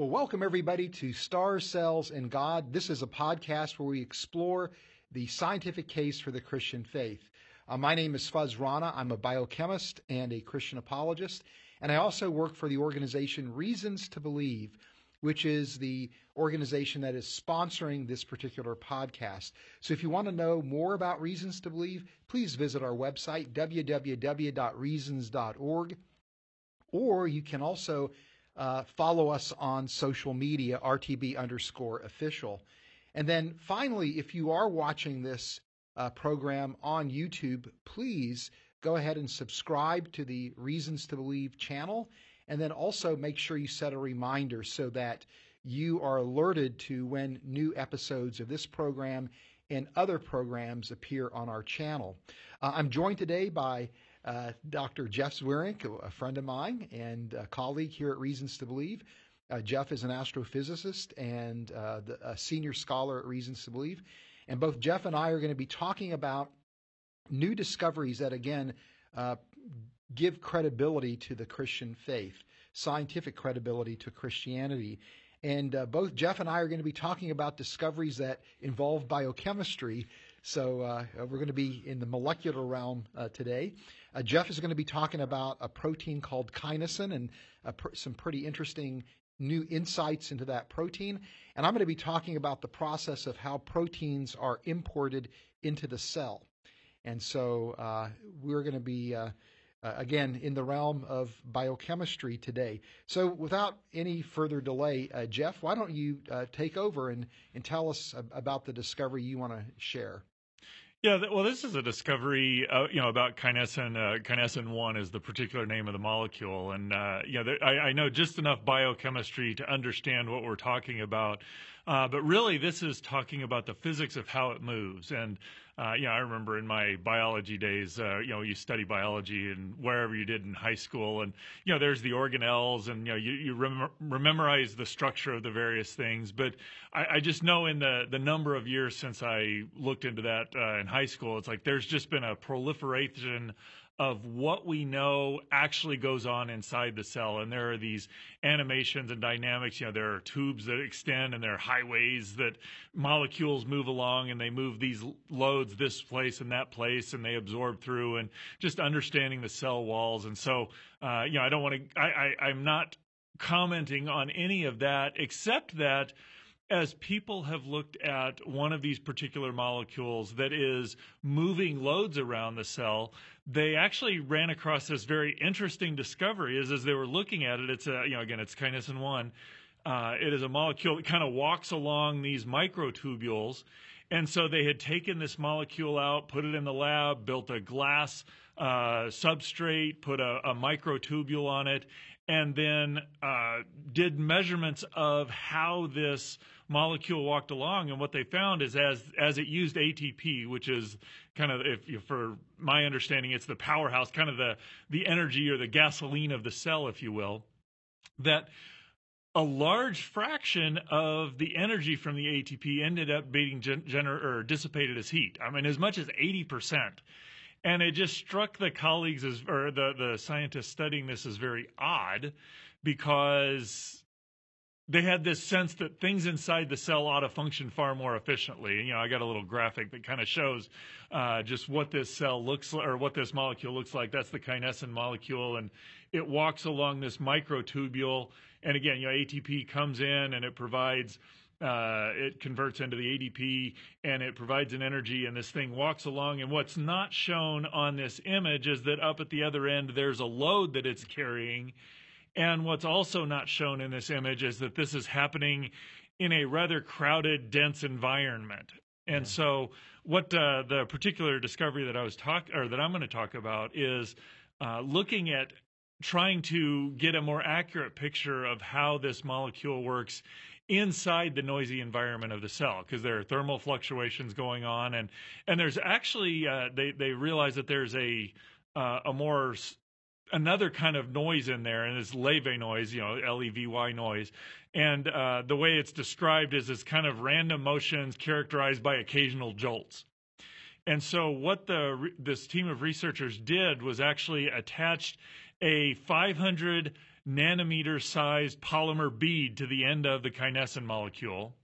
Well, welcome everybody to Stars, Cells, and God. This is a podcast where we explore the scientific case for the Christian faith. Uh, my name is Fuzz Rana. I'm a biochemist and a Christian apologist, and I also work for the organization Reasons to Believe, which is the organization that is sponsoring this particular podcast. So if you want to know more about Reasons to Believe, please visit our website, www.reasons.org, or you can also uh, follow us on social media, RTB underscore official. And then finally, if you are watching this uh, program on YouTube, please go ahead and subscribe to the Reasons to Believe channel. And then also make sure you set a reminder so that you are alerted to when new episodes of this program and other programs appear on our channel. Uh, I'm joined today by uh, Dr. Jeff Zweerink, a friend of mine and a colleague here at Reasons to Believe. Uh, Jeff is an astrophysicist and uh, the, a senior scholar at Reasons to Believe. And both Jeff and I are going to be talking about new discoveries that, again, uh, give credibility to the Christian faith, scientific credibility to Christianity. And uh, both Jeff and I are going to be talking about discoveries that involve biochemistry so uh, we're going to be in the molecular realm uh, today. Uh, Jeff is going to be talking about a protein called kinesin and pr- some pretty interesting new insights into that protein. And I'm going to be talking about the process of how proteins are imported into the cell. And so uh, we're going to be. Uh, uh, again, in the realm of biochemistry today. So, without any further delay, uh, Jeff, why don't you uh, take over and, and tell us about the discovery you want to share? Yeah, well, this is a discovery, uh, you know, about kinesin. Uh, kinesin one is the particular name of the molecule, and uh, know, there, I, I, know just enough biochemistry to understand what we're talking about. Uh, but really, this is talking about the physics of how it moves. And uh, you know, I remember in my biology days, uh, you know, you study biology and wherever you did in high school, and you know, there's the organelles, and you know, you, you rem- memorize the structure of the various things. But I, I, just know in the the number of years since I looked into that uh, in high school, it's like there's just been a proliferation of what we know actually goes on inside the cell. And there are these animations and dynamics. You know, there are tubes that extend and there are highways that molecules move along and they move these loads this place and that place and they absorb through and just understanding the cell walls. And so, uh, you know, I don't want to, I, I, I'm not commenting on any of that except that as people have looked at one of these particular molecules that is moving loads around the cell, they actually ran across this very interesting discovery. Is as they were looking at it, it's a you know again it's kinesin one. Uh, it is a molecule that kind of walks along these microtubules, and so they had taken this molecule out, put it in the lab, built a glass uh, substrate, put a, a microtubule on it, and then uh, did measurements of how this molecule walked along. And what they found is as as it used ATP, which is kind of if you, for my understanding, it's the powerhouse, kind of the the energy or the gasoline of the cell, if you will, that a large fraction of the energy from the ATP ended up being gener- or dissipated as heat. I mean, as much as 80%. And it just struck the colleagues as, or the, the scientists studying this as very odd because they had this sense that things inside the cell ought to function far more efficiently. You know, I got a little graphic that kind of shows uh, just what this cell looks like, or what this molecule looks like. That's the kinesin molecule, and it walks along this microtubule. And again, you know, ATP comes in and it provides uh, it converts into the ADP and it provides an energy, and this thing walks along. And what's not shown on this image is that up at the other end, there's a load that it's carrying. And what's also not shown in this image is that this is happening in a rather crowded, dense environment. And so, what uh, the particular discovery that I was talk or that I'm going to talk about is uh, looking at trying to get a more accurate picture of how this molecule works inside the noisy environment of the cell because there are thermal fluctuations going on and and there's actually uh, they they realize that there's a uh, a more another kind of noise in there and it's levy noise you know l-e-v-y noise. And uh, the way it's described is this kind of random motions characterized by occasional jolts. And so what the this team of researchers did was actually attached a 500 nanometer sized polymer bead to the end of the kinesin molecule.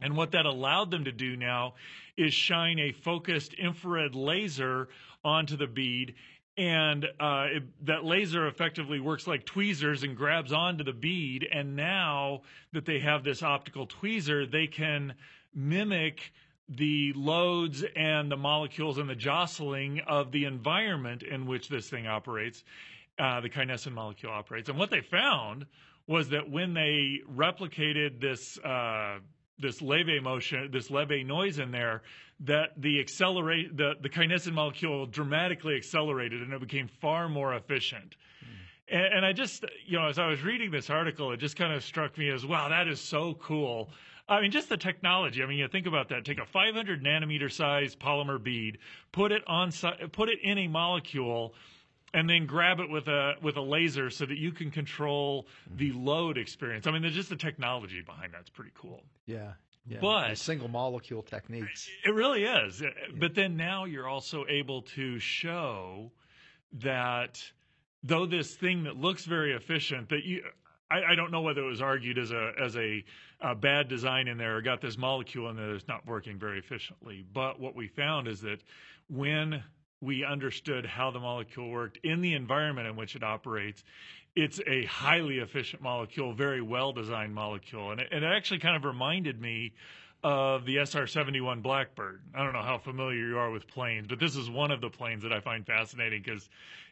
And what that allowed them to do now is shine a focused infrared laser onto the bead. And uh, it, that laser effectively works like tweezers and grabs onto the bead. And now that they have this optical tweezer, they can mimic the loads and the molecules and the jostling of the environment in which this thing operates, uh, the kinesin molecule operates. And what they found was that when they replicated this uh, this levy motion, this levy noise in there, that the accelerate the the kinesin molecule dramatically accelerated and it became far more efficient. Mm. And, and I just, you know, as I was reading this article, it just kind of struck me as, wow, that is so cool. I mean, just the technology. I mean, you think about that. Take a 500 nanometer size polymer bead, put it on, put it in a molecule, and then grab it with a with a laser so that you can control mm-hmm. the load experience. I mean, there's just the technology behind that's pretty cool. Yeah. Yeah, but single molecule techniques. It really is. Yeah. But then now you're also able to show that though this thing that looks very efficient, that you I, I, don't know whether it was argued as a as a, a, bad design in there or got this molecule in there that's not working very efficiently. But what we found is that when we understood how the molecule worked in the environment in which it operates, it's a highly efficient molecule, very well designed molecule, and it, and it actually kind of reminded me of the SR-71 Blackbird. I don't know how familiar you are with planes, but this is one of the planes that I find fascinating because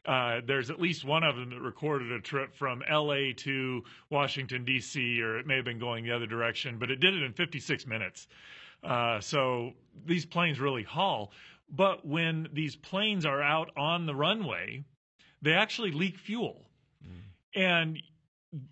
uh, there's at least one of them that recorded a trip from LA to Washington, D.C., or it may have been going the other direction, but it did it in 56 minutes. Uh, so these planes really haul. But when these planes are out on the runway, they actually leak fuel. Mm. And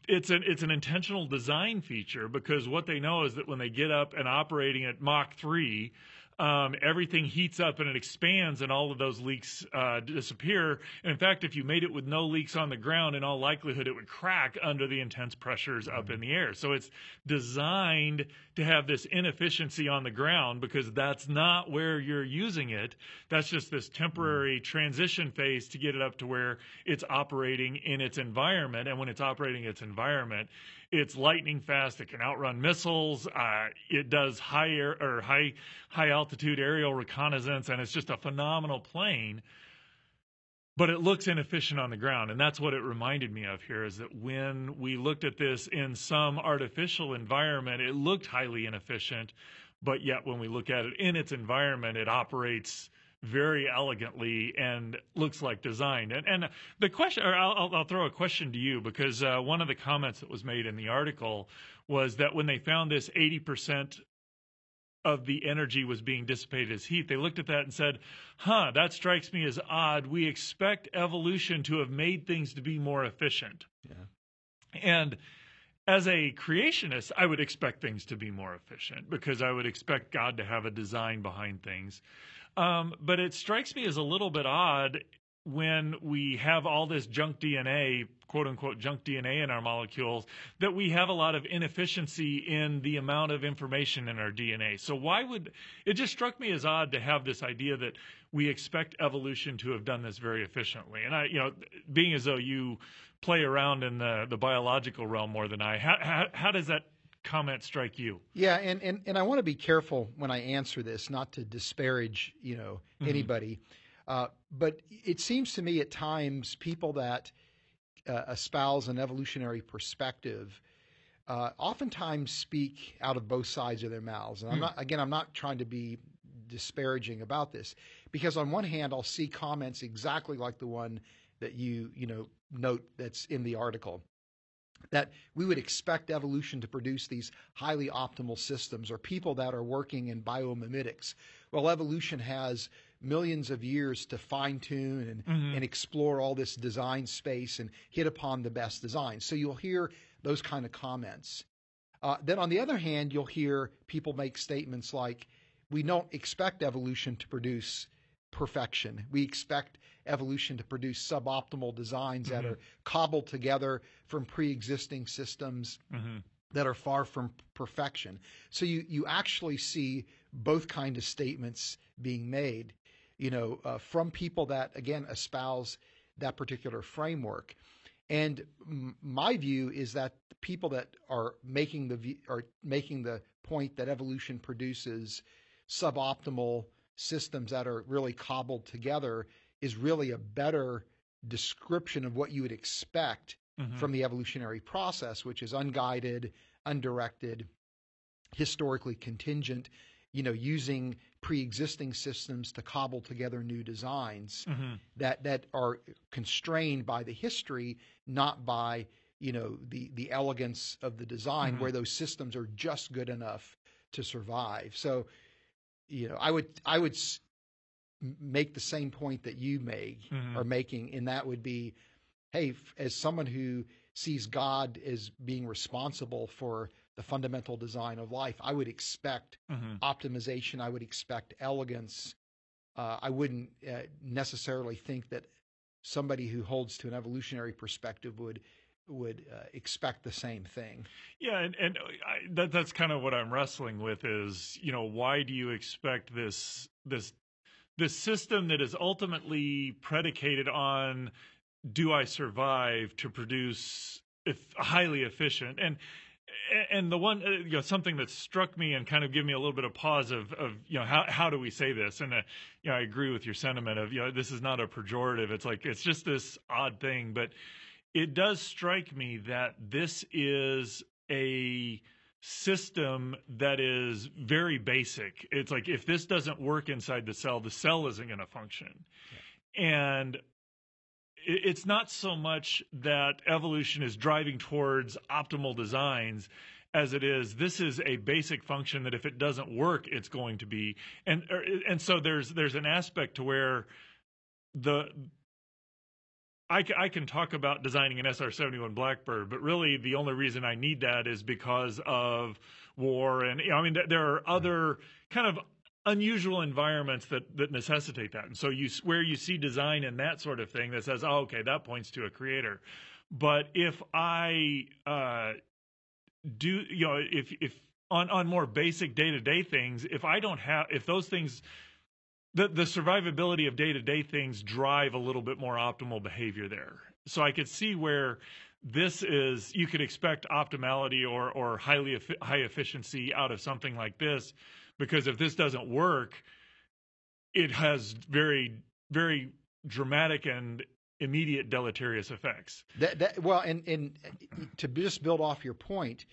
it's an it's an intentional design feature because what they know is that when they get up and operating at Mach three, um, everything heats up and it expands, and all of those leaks uh, disappear. And in fact, if you made it with no leaks on the ground, in all likelihood, it would crack under the intense pressures up in the air. So it's designed to have this inefficiency on the ground because that's not where you're using it. That's just this temporary transition phase to get it up to where it's operating in its environment. And when it's operating its environment, it's lightning fast. It can outrun missiles. Uh, it does high air or high high altitude aerial reconnaissance, and it's just a phenomenal plane. But it looks inefficient on the ground, and that's what it reminded me of here. Is that when we looked at this in some artificial environment, it looked highly inefficient, but yet when we look at it in its environment, it operates very elegantly and looks like designed. And, and the question, or I'll, I'll, throw a question to you because uh, one of the comments that was made in the article was that when they found this 80% of the energy was being dissipated as heat, they looked at that and said, huh, that strikes me as odd. We expect evolution to have made things to be more efficient. Yeah. And as a creationist, I would expect things to be more efficient because I would expect God to have a design behind things. Um, but it strikes me as a little bit odd when we have all this junk DNA, quote unquote, junk DNA in our molecules, that we have a lot of inefficiency in the amount of information in our DNA. So, why would it just struck me as odd to have this idea that we expect evolution to have done this very efficiently? And I, you know, being as though you play around in the, the biological realm more than I, how, how, how does that comment strike you? Yeah, and, and, and I want to be careful when I answer this, not to disparage, you know, mm-hmm. anybody. Uh, but it seems to me at times people that uh, espouse an evolutionary perspective uh, oftentimes speak out of both sides of their mouths. And I'm mm. not, again, I'm not trying to be disparaging about this because on one hand, I'll see comments exactly like the one that you, you know, note that's in the article that we would expect evolution to produce these highly optimal systems or people that are working in biomimetics. Well, evolution has millions of years to fine tune and, mm-hmm. and explore all this design space and hit upon the best design. So you'll hear those kind of comments. Uh, then on the other hand, you'll hear people make statements like, we don't expect evolution to produce perfection. We expect evolution to produce suboptimal designs mm-hmm. that are cobbled together from pre-existing systems mm-hmm. that are far from perfection. So you you actually see both kind of statements being made, you know, uh, from people that again espouse that particular framework. And m- my view is that people that are making the are making the point that evolution produces suboptimal systems that are really cobbled together is really a better description of what you would expect mm-hmm. from the evolutionary process, which is unguided, undirected, historically contingent, you know, using pre-existing systems to cobble together new designs mm-hmm. that that are constrained by the history, not by you know the the elegance of the design, mm-hmm. where those systems are just good enough to survive. So, you know, I would I would make the same point that you make mm-hmm. are making, and that would be, hey, as someone who sees God as being responsible for the fundamental design of life. I would expect mm-hmm. optimization. I would expect elegance. Uh, I wouldn't uh, necessarily think that somebody who holds to an evolutionary perspective would would uh, expect the same thing. Yeah, and, and I, that, that's kind of what I'm wrestling with is you know why do you expect this this this system that is ultimately predicated on do I survive to produce if, highly efficient and and the one, you know, something that struck me and kind of gave me a little bit of pause of, of you know, how how do we say this? And uh, you know, I agree with your sentiment of, you know, this is not a pejorative. It's like it's just this odd thing, but it does strike me that this is a system that is very basic. It's like if this doesn't work inside the cell, the cell isn't going to function. Yeah. And it's not so much that evolution is driving towards optimal designs as it is this is a basic function that if it doesn't work it's going to be and er, and so there's there's an aspect to where the I, I can talk about designing an SR-71 Blackbird, but really the only reason I need that is because of war and you know, I mean there are other kind of unusual environments that that necessitate that. And so you where you see design and that sort of thing that says, "Oh, okay, that points to a creator." But if I uh, do, you know, if if on on more basic day to day things, if I don't have, if those things the, the survivability of day to day things drive a little bit more optimal behavior there. So I could see where this is you could expect optimality or or highly high efficiency out of something like this because if this doesn't work, it has very, very dramatic and immediate deleterious effects. That, that, well, and, and to just build off your point,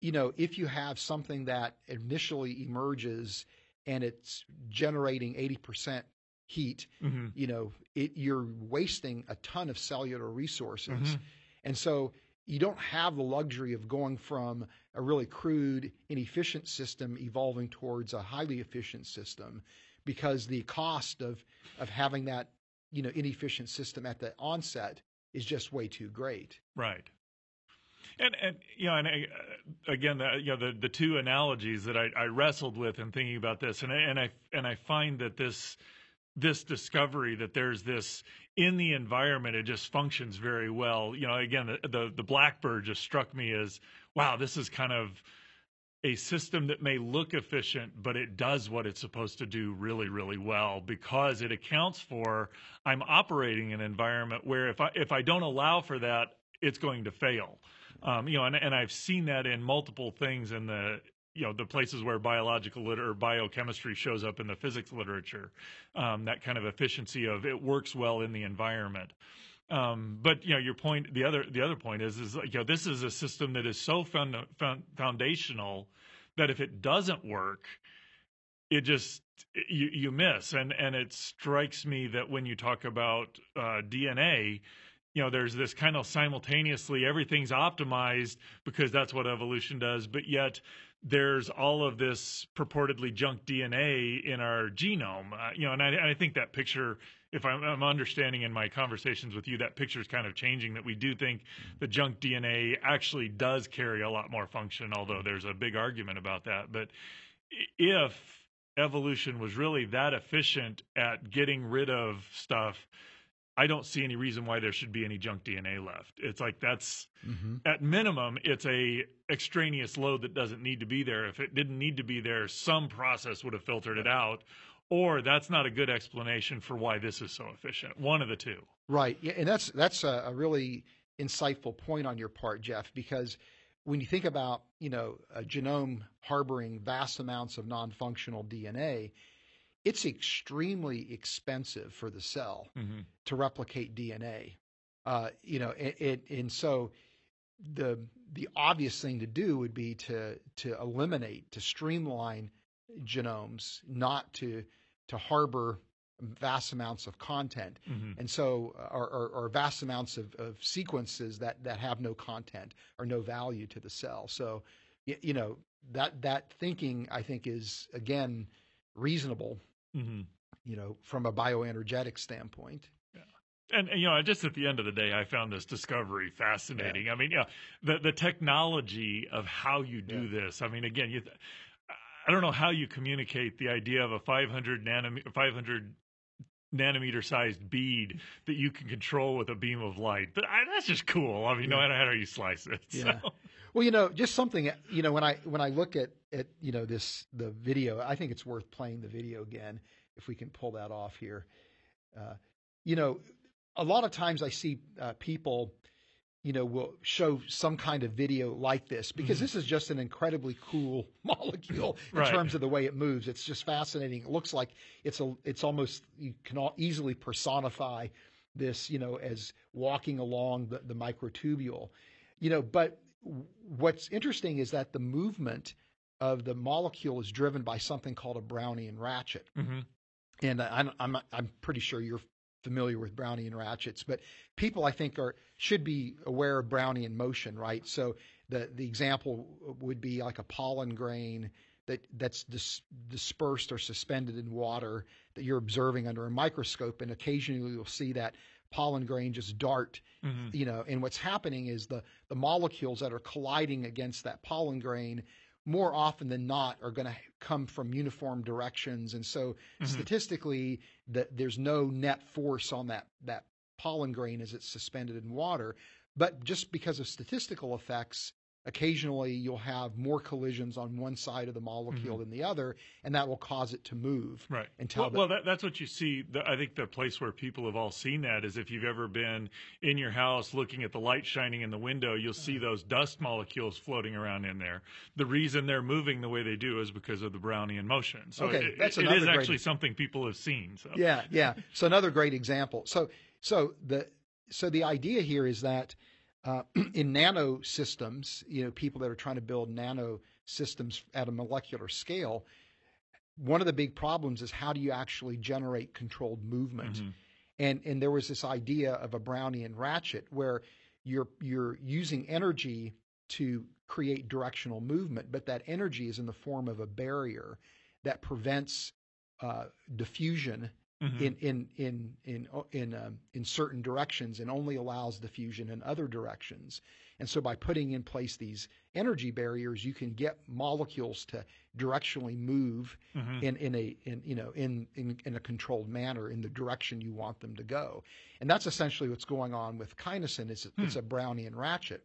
you know, if you have something that initially emerges and it's generating 80% heat, mm-hmm. you know, it, you're wasting a ton of cellular resources. Mm-hmm. And so you don't have the luxury of going from a really crude, inefficient system evolving towards a highly efficient system because the cost of, of having that you know inefficient system at the onset is just way too great. Right. And and you know, and uh, again, the, you know, the the two analogies that I, I wrestled with in thinking about this, and I, and I and I find that this this discovery that there's this in the environment it just functions very well. You know again the, the, the blackbird just struck me as wow this is kind of a system that may look efficient but it does what it's supposed to do really really well because it accounts for i'm operating in an environment where if i if i don't allow for that it's going to fail um, you know and, and i've seen that in multiple things in the you know the places where biological or biochemistry shows up in the physics literature, um, that kind of efficiency of it works well in the environment. Um, but you know your point. The other the other point is is you know this is a system that is so foundational that if it doesn't work, it just you you miss. And and it strikes me that when you talk about uh, DNA, you know, there's this kind of simultaneously everything's optimized because that's what evolution does, but yet there's all of this purportedly junk DNA in our genome. Uh, you know, and I, and I, think that picture, if I'm, I'm, understanding in my conversations with you, that picture is kind of changing. That we do think the junk DNA actually does carry a lot more function, although there's a big argument about that. But if evolution was really that efficient at getting rid of stuff I don't see any reason why there should be any junk DNA left. It's like that's mm-hmm. at minimum, it's a extraneous load that doesn't need to be there. If it didn't need to be there, some process would have filtered it out, or that's not a good explanation for why this is so efficient. One of the two. Right. Yeah, and that's that's a, a really insightful point on your part, Jeff, because when you think about you know a genome harboring vast amounts of non-functional DNA, it's extremely expensive for the cell mm-hmm. to replicate DNA. Uh, you know, it, it, and so the the obvious thing to do would be to to eliminate to streamline genomes, not to to harbor vast amounts of content, mm-hmm. and so or, or, or, vast amounts of, of sequences that that have no content or no value to the cell. So, you, you know that that thinking I think is again reasonable. Mm-hmm. You know, from a bioenergetic standpoint. And, you know, just at the end of the day, I found this discovery fascinating. Yeah. I mean, yeah, the the technology of how you do yeah. this. I mean, again, you. I don't know how you communicate the idea of a 500 nanometer, 500 nanometer sized bead that you can control with a beam of light. But I, that's just cool. I mean, yeah. no matter how you slice it. So. Well, you know, just something. You know, when I when I look at at you know this the video, I think it's worth playing the video again if we can pull that off here. Uh, you know, a lot of times I see uh, people you know, will show some kind of video like this because mm-hmm. this is just an incredibly cool molecule in right. terms of the way it moves. It's just fascinating. It looks like it's a, it's almost you can easily personify this, you know, as walking along the, the microtubule, you know. But what's interesting is that the movement of the molecule is driven by something called a Brownian ratchet. Mm-hmm. And I'm, I'm, I'm pretty sure you're familiar with Brownian ratchets, but people I think are should be aware of Brownian motion, right? So the the example would be like a pollen grain that that's dis, dispersed or suspended in water that you're observing under a microscope, and occasionally you'll see that pollen grain just dart, mm-hmm. you know. And what's happening is the the molecules that are colliding against that pollen grain more often than not are going to come from uniform directions and so mm-hmm. statistically that there's no net force on that that pollen grain as it's suspended in water but just because of statistical effects occasionally you'll have more collisions on one side of the molecule mm-hmm. than the other, and that will cause it to move. Right. Until well, the, well that, that's what you see. The, I think the place where people have all seen that is if you've ever been in your house looking at the light shining in the window, you'll see those dust molecules floating around in there. The reason they're moving the way they do is because of the Brownian motion. So okay, it, that's it is great, actually something people have seen. So. Yeah, yeah. So another great example. So so the so the idea here is that uh, in nano systems, you know, people that are trying to build nano systems at a molecular scale, one of the big problems is how do you actually generate controlled movement? Mm-hmm. And and there was this idea of a Brownian ratchet where you're you're using energy to create directional movement, but that energy is in the form of a barrier that prevents uh, diffusion mm-hmm. in in in in in um, in certain directions and only allows diffusion in other directions. And so by putting in place these energy barriers, you can get molecules to directionally move mm-hmm. in, in a in you know in, in in a controlled manner in the direction you want them to go. And that's essentially what's going on with kinesin. Is hmm. it's a Brownian ratchet,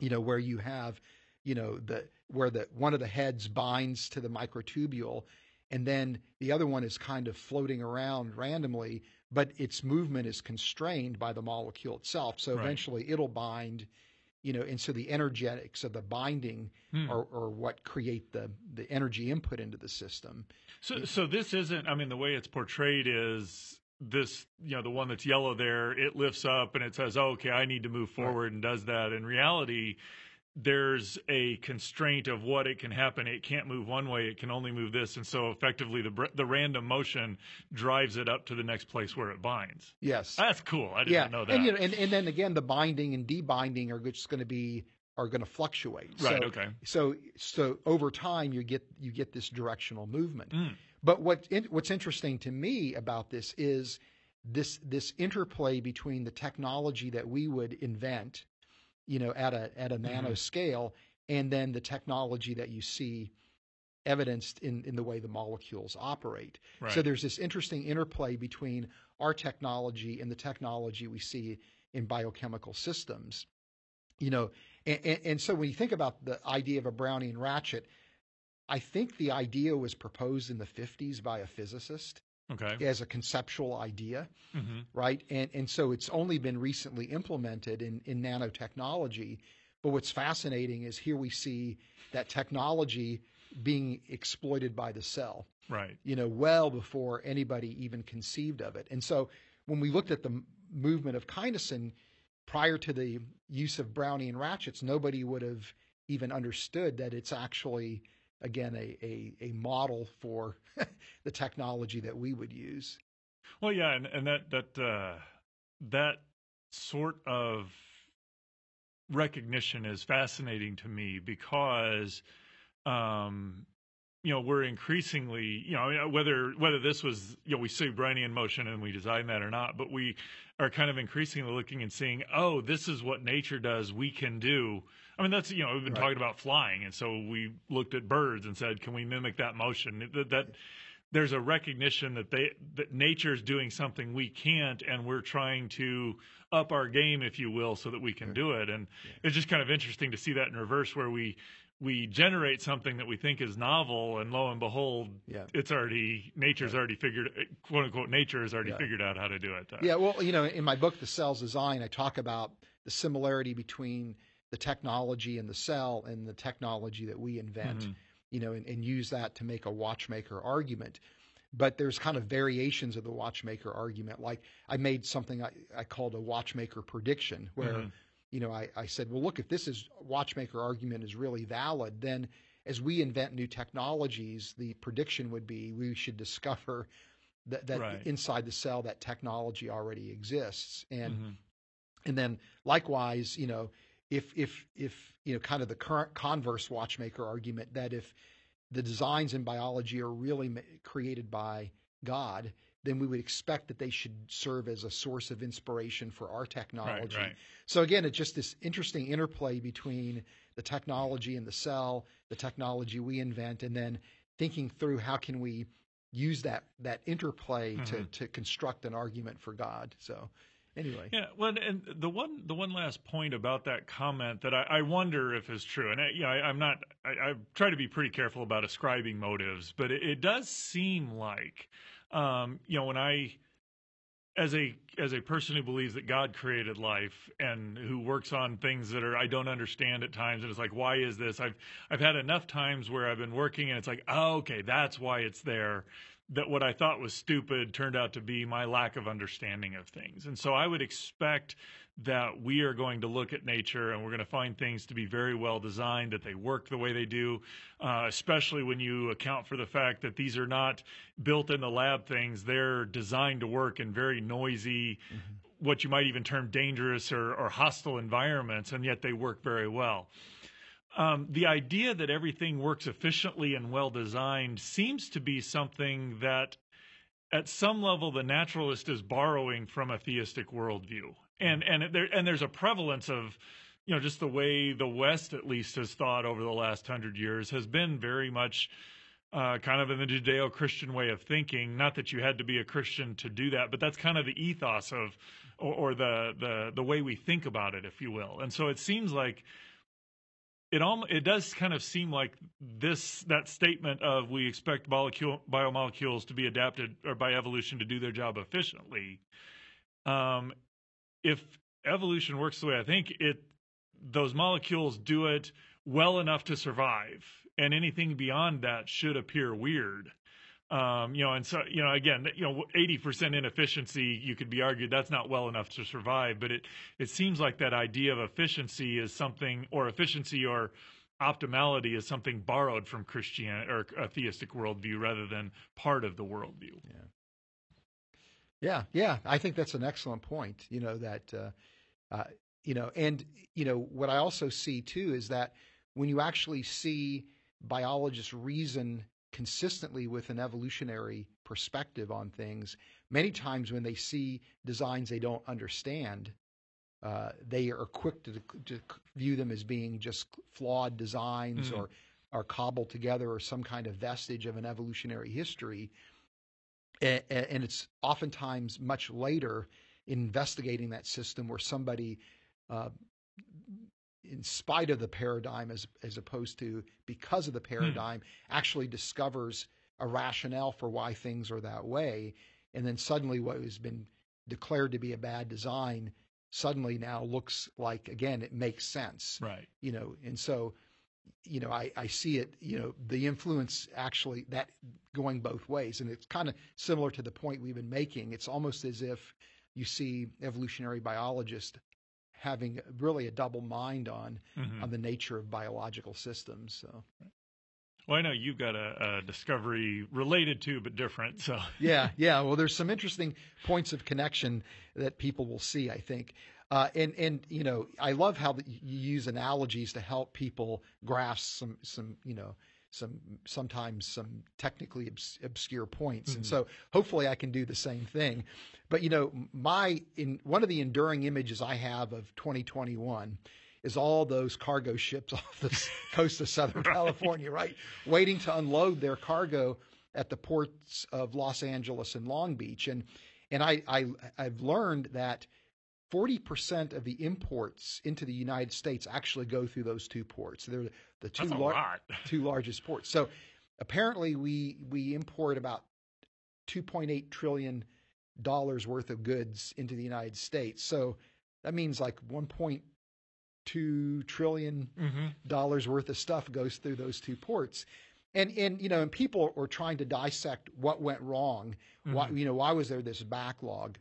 you know, where you have you know the where the one of the heads binds to the microtubule and then the other one is kind of floating around randomly, but its movement is constrained by the molecule itself. So right. eventually it'll bind, you know, and so the energetics of the binding hmm. are, are, what create the, the energy input into the system. So, so this isn't, I mean, the way it's portrayed is this, you know, the one that's yellow there, it lifts up and it says, oh, okay, I need to move forward right. and does that. In reality, there's a constraint of what it can happen. It can't move one way; it can only move this, and so effectively, the the random motion drives it up to the next place where it binds. Yes, that's cool. I didn't yeah. know that. And, you know, and and then again, the binding and debinding are just going to be are going to fluctuate. Right. So, okay. So so over time, you get you get this directional movement. Mm. But what what's interesting to me about this is this this interplay between the technology that we would invent you know, at a at a nano mm-hmm. scale, and then the technology that you see evidenced in, in the way the molecules operate. Right. So there's this interesting interplay between our technology and the technology we see in biochemical systems. You know, and, and, and so when you think about the idea of a Brownian ratchet, I think the idea was proposed in the 50s by a physicist Okay. as a conceptual idea, hmm right? And and so it's only been recently implemented in in nanotechnology. But what's fascinating is here we see that technology being exploited by the cell, Right. you know, well before anybody even conceived of it. And so when we looked at the movement of kinesin prior to the use of Brownian ratchets, nobody would have even understood that it's actually again a a, a model for the technology that we would use. Well, yeah, and, and that that uh, that sort of recognition is fascinating to me because, um, you know, we're increasingly, you know, whether whether this was, you know, we see Brownian motion and we design that or not, but we are kind of increasingly looking and seeing, oh, this is what nature does. We can do. I mean, that's you know, we've been Right. talking about flying, and so we looked at birds and said, can we mimic that motion? That, that there's a recognition that they that nature's doing something we can't, and we're trying to up our game, if you will, so that we can do it. And it's just kind of interesting to see that in reverse, where we we generate something that we think is novel, and lo and behold, Yeah. it's already nature's already figured quote unquote nature has already Yeah. figured out how to do it. Yeah, well, you know, in my book, The Cell's Design, I talk about the similarity between the technology in the cell and the technology that we invent, Mhm. you know, and, and use that to make a watchmaker argument. But there's kind of variations of the watchmaker argument. Like I made something I, I called a watchmaker prediction, where, Mhm. you know, I, I said, well, look, if this is watchmaker argument is really valid, then as we invent new technologies, the prediction would be we should discover that, that Right. inside the cell that technology already exists. And Mhm. and then likewise, you know, if if if you know, kind of the current converse watchmaker argument that if the designs in biology are really created by God, then we would expect that they should serve as a source of inspiration for our technology. right. So again, it's just this interesting interplay between the technology in the cell, the technology we invent, and then thinking through how can we use that that interplay to Mhm. to construct an argument for God. So anyway. Yeah, well, and the one the one last point about that comment that I, I wonder if is true, and I, you know, I, I'm not. I, I try to be pretty careful about ascribing motives, but it, it does seem like, um, you know, when I, as a as a person who believes that God created life and who works on things that are I don't understand at times, and it's like, why is this? I've I've had enough times where I've been working, and it's like, oh, okay, that's why it's there that what I thought was stupid turned out to be my lack of understanding of things. And so I would expect that we are going to look at nature and we're going to find things to be very well designed, that they work the way they do, uh, especially when you account for the fact that these are not built in the lab things. They're designed to work in very noisy, what you might even term dangerous or, or hostile environments, and yet they work very well um, the idea that everything works efficiently and well designed seems to be something that at some level the naturalist is borrowing from a theistic worldview. And and there and there's a prevalence of you know just the way the west at least has thought over the last hundred years has been very much uh, kind of in the judeo-christian way of thinking. Not that you had to be a christian to do that but that's kind of the ethos of or, or the the the way we think about it if you will. And so it seems like it all it does kind of seem like this that statement of we expect molecule biomolecules to be adapted or by evolution to do their job efficiently. Um, if evolution works the way I think it, those molecules do it well enough to survive, and anything beyond that should appear weird. Um, you know, and so you know, again, you know, eighty percent inefficiency, you could be argued that's not well enough to survive. But it it seems like that idea of efficiency is something, or efficiency or optimality is something borrowed from Christian or a theistic worldview rather than part of the worldview. Yeah, yeah, yeah, I think that's an excellent point. You know that, uh, uh, you know, and you know what I also see too is that when you actually see biologists reason consistently with an evolutionary perspective on things, many times when they see designs they don't understand, uh, they are quick to, to view them as being just flawed designs Mhm. or are cobbled together or some kind of vestige of an evolutionary history and it's oftentimes much later in investigating that system where somebody uh, in spite of the paradigm as as opposed to because of the hmm. paradigm actually discovers a rationale for why things are that way, and then suddenly what has been declared to be a bad design suddenly now looks like again it makes sense. Right. You know and so you know I, I see it you know the influence actually that going both ways. And it's kind of similar to the point we've been making. It's almost as if you see evolutionary biologists having really a double mind on Mhm. on the nature of biological systems so well i know you've got a, a discovery related to but different so yeah, yeah. Well, there's some interesting points of connection that people will see, I think. Uh, and and you know, I love how you use analogies to help people grasp some some you know some sometimes some technically obs- obscure points. And Mhm. so hopefully I can do the same thing. But you know, my in one of the enduring images I have of 2021 is all those cargo ships off the coast of Southern California, right, waiting to unload their cargo at the ports of Los Angeles and Long Beach, and and I, I I've learned that 40% of the imports into the United States actually go through those two ports. They're the two lar- two largest ports. So apparently we we import about 2.8 trillion dollars worth of goods into the United States. So that means like 1.2 trillion hmm dollars worth of stuff goes through those two ports. And and you know, and people are trying to dissect what went wrong. Why Mhm. you know, why was there this backlog?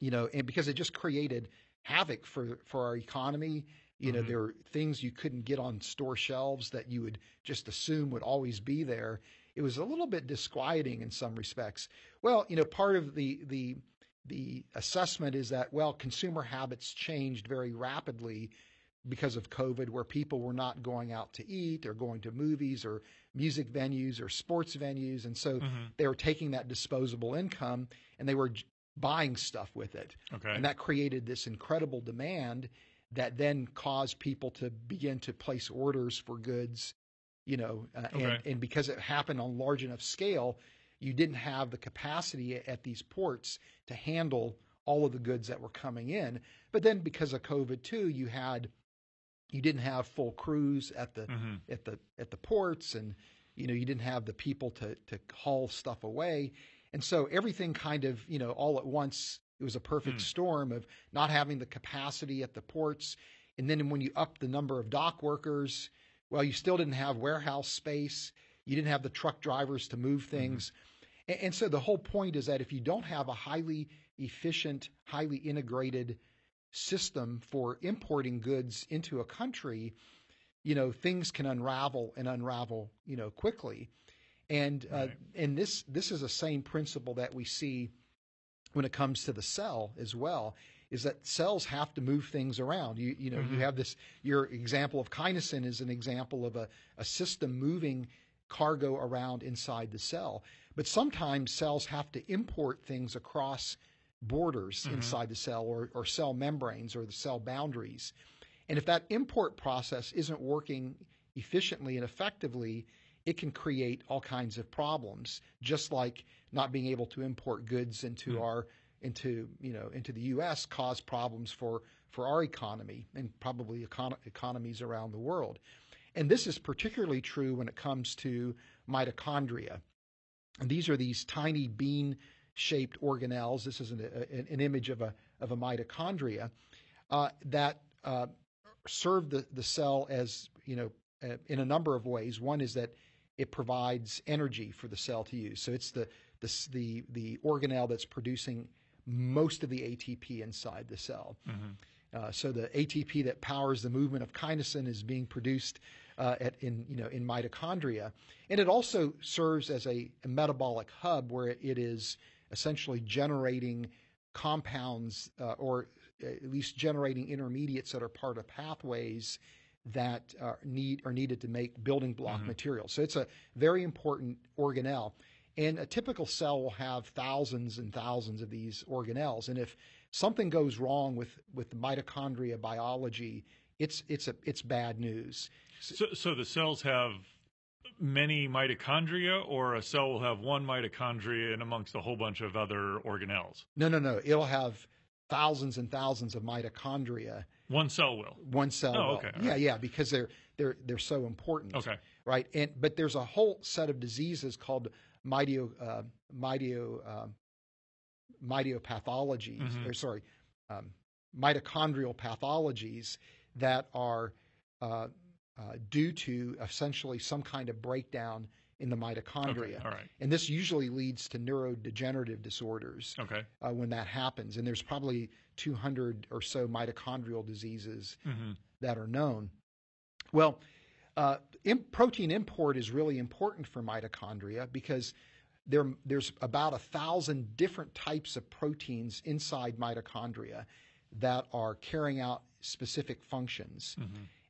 You know, and because it just created havoc for for our economy. You know, Mhm. there were things you couldn't get on store shelves that you would just assume would always be there. It was a little bit disquieting in some respects. Well, you know, part of the the the assessment is that well, consumer habits changed very rapidly because of COVID, where people were not going out to eat or going to movies or music venues or sports venues, and so Mhm. they were taking that disposable income and they were buying stuff with it, okay and that created this incredible demand that then caused people to begin to place orders for goods, you know, uh, and Okay. and because it happened on large enough scale, you didn't have the capacity at these ports to handle all of the goods that were coming in. But then because of COVID too, you had you didn't have full crews at the Mhm. at the at the ports and you know you didn't have the people to to haul stuff away and so everything kind of you know all at once it was a perfect Hmm. storm of not having the capacity at the ports. And then when you up the number of dock workers well you still didn't have warehouse space. You didn't have the truck drivers to move things. And, and so the whole point is that if you don't have a highly efficient highly integrated system for importing goods into a country you know things can unravel and unravel you know quickly. And uh, Right. and this this is the same principle that we see when it comes to the cell as well is that cells have to move things around you you know you Mhm. have this your example of kinesin is an example of a, a system moving cargo around inside the cell but sometimes cells have to import things across borders Mhm. inside the cell or, or cell membranes or the cell boundaries and if that import process isn't working efficiently and effectively, it can create all kinds of problems, just like not being able to import goods into Hmm. our into you know into the U.S. caused problems for for our economy and probably econ- economies around the world. And this is particularly true when it comes to mitochondria. And these are these tiny bean-shaped organelles. This is an, a- an image of a of a mitochondria uh, that uh, serve the, the cell as you know uh, in a number of ways. One is that it provides energy for the cell to use. So it's the the the, the organelle that's producing most of the ATP inside the cell. Mhm. Uh, so the ATP that powers the movement of kinesin is being produced uh, at, in you know in mitochondria, and it also serves as a, a metabolic hub where it, it is essentially generating compounds uh, or at least generating intermediates that are part of pathways that are need are needed to make building block Mhm. materials. So it's a very important organelle. And a typical cell will have thousands and thousands of these organelles. And if something goes wrong with, with the mitochondria biology, it's it's a it's bad news. So, so the cells have many mitochondria, or a cell will have one mitochondria in amongst a whole bunch of other organelles. No, no, no. It'll have thousands and thousands of mitochondria. One cell will. One cell. Oh, okay, all Yeah, right. yeah, because they're they're they're so important. Okay. Right. And but there's a whole set of diseases called mitio, uh, mitio, uh, mitiopathologies, Mhm. or sorry, um, mitochondrial pathologies that are uh, uh, due to essentially some kind of breakdown in the mitochondria. Okay. Right. And this usually leads to neurodegenerative disorders Okay. uh, when that happens. And there's probably 200 or so mitochondrial diseases hmm that are known. Well, uh, protein import is really important for mitochondria because there, there's about a thousand different types of proteins inside mitochondria that are carrying out specific functions. hmm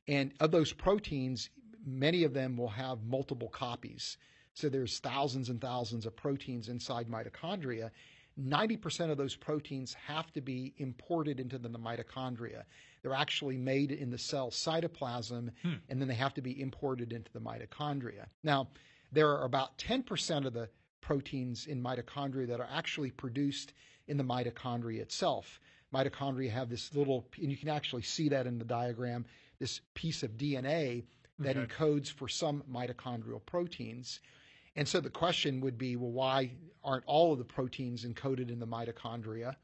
And of those proteins, many of them will have multiple copies. So there's thousands and thousands of proteins inside mitochondria. 90% of those proteins have to be imported into the mitochondria. They're actually made in the cell cytoplasm, Hmm. and then they have to be imported into the mitochondria. Now, there are about 10% of the proteins in mitochondria that are actually produced in the mitochondria itself. Mitochondria have this little, and you can actually see that in the diagram, this piece of DNA that Okay. encodes for some mitochondrial proteins. And so the question would be, well, why aren't all of the proteins encoded in the mitochondria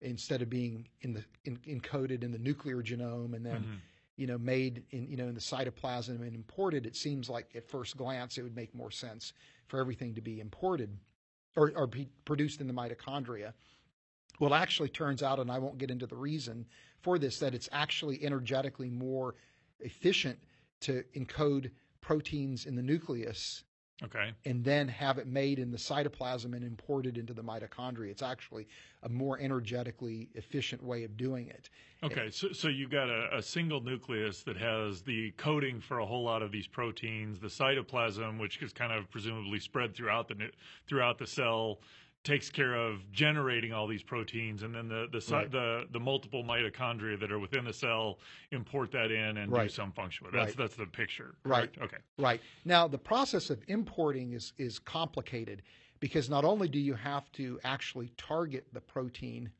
instead of being in the in, encoded in the nuclear genome and then Mhm. you know made in you know in the cytoplasm and imported? It seems like at first glance it would make more sense for everything to be imported or, or be produced in the mitochondria. Well, it actually turns out, and I won't get into the reason for this, that it's actually energetically more efficient to encode proteins in the nucleus Okay. and then have it made in the cytoplasm and imported into the mitochondria. It's actually a more energetically efficient way of doing it. Okay, so so you've got a, a single nucleus that has the coding for a whole lot of these proteins. The cytoplasm, which is kind of presumably spread throughout the throughout the cell, takes care of generating all these proteins, and then the the Right. the, the multiple mitochondria that are within the cell import that in and do some function with it. That's Right. that's the picture. Right. Okay. Right. Now, the process of importing is, is complicated because not only do you have to actually target the protein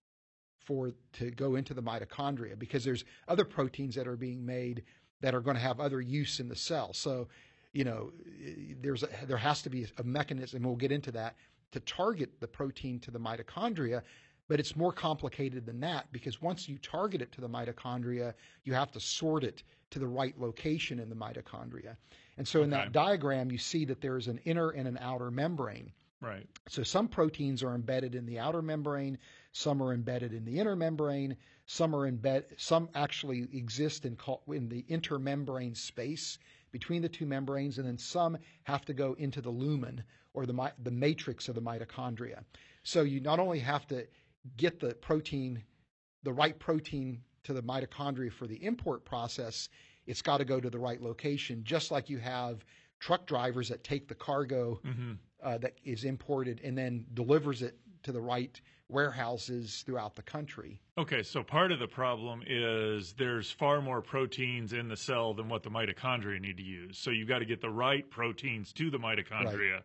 for to go into the mitochondria because there's other proteins that are being made that are going to have other use in the cell. So, you know, there's a, there has to be a mechanism. We'll get into that to target the protein to the mitochondria. But it's more complicated than that because once you target it to the mitochondria, you have to sort it to the right location in the mitochondria. And so in that diagram, you see that there's an inner and an outer membrane. Right. So some proteins are embedded in the outer membrane, some are embedded in the inner membrane, some are embed some actually exist in call, in the intermembrane space between the two membranes, and then some have to go into the lumen or the the matrix of the mitochondria. So you not only have to get the protein, the right protein to the mitochondria for the import process, it's got to go to the right location, just like you have truck drivers that take the cargo hmm uh, that is imported and then delivers it to the right warehouses throughout the country. Okay, so part of the problem is there's far more proteins in the cell than what the mitochondria need to use. So you've got to get the right proteins to the mitochondria.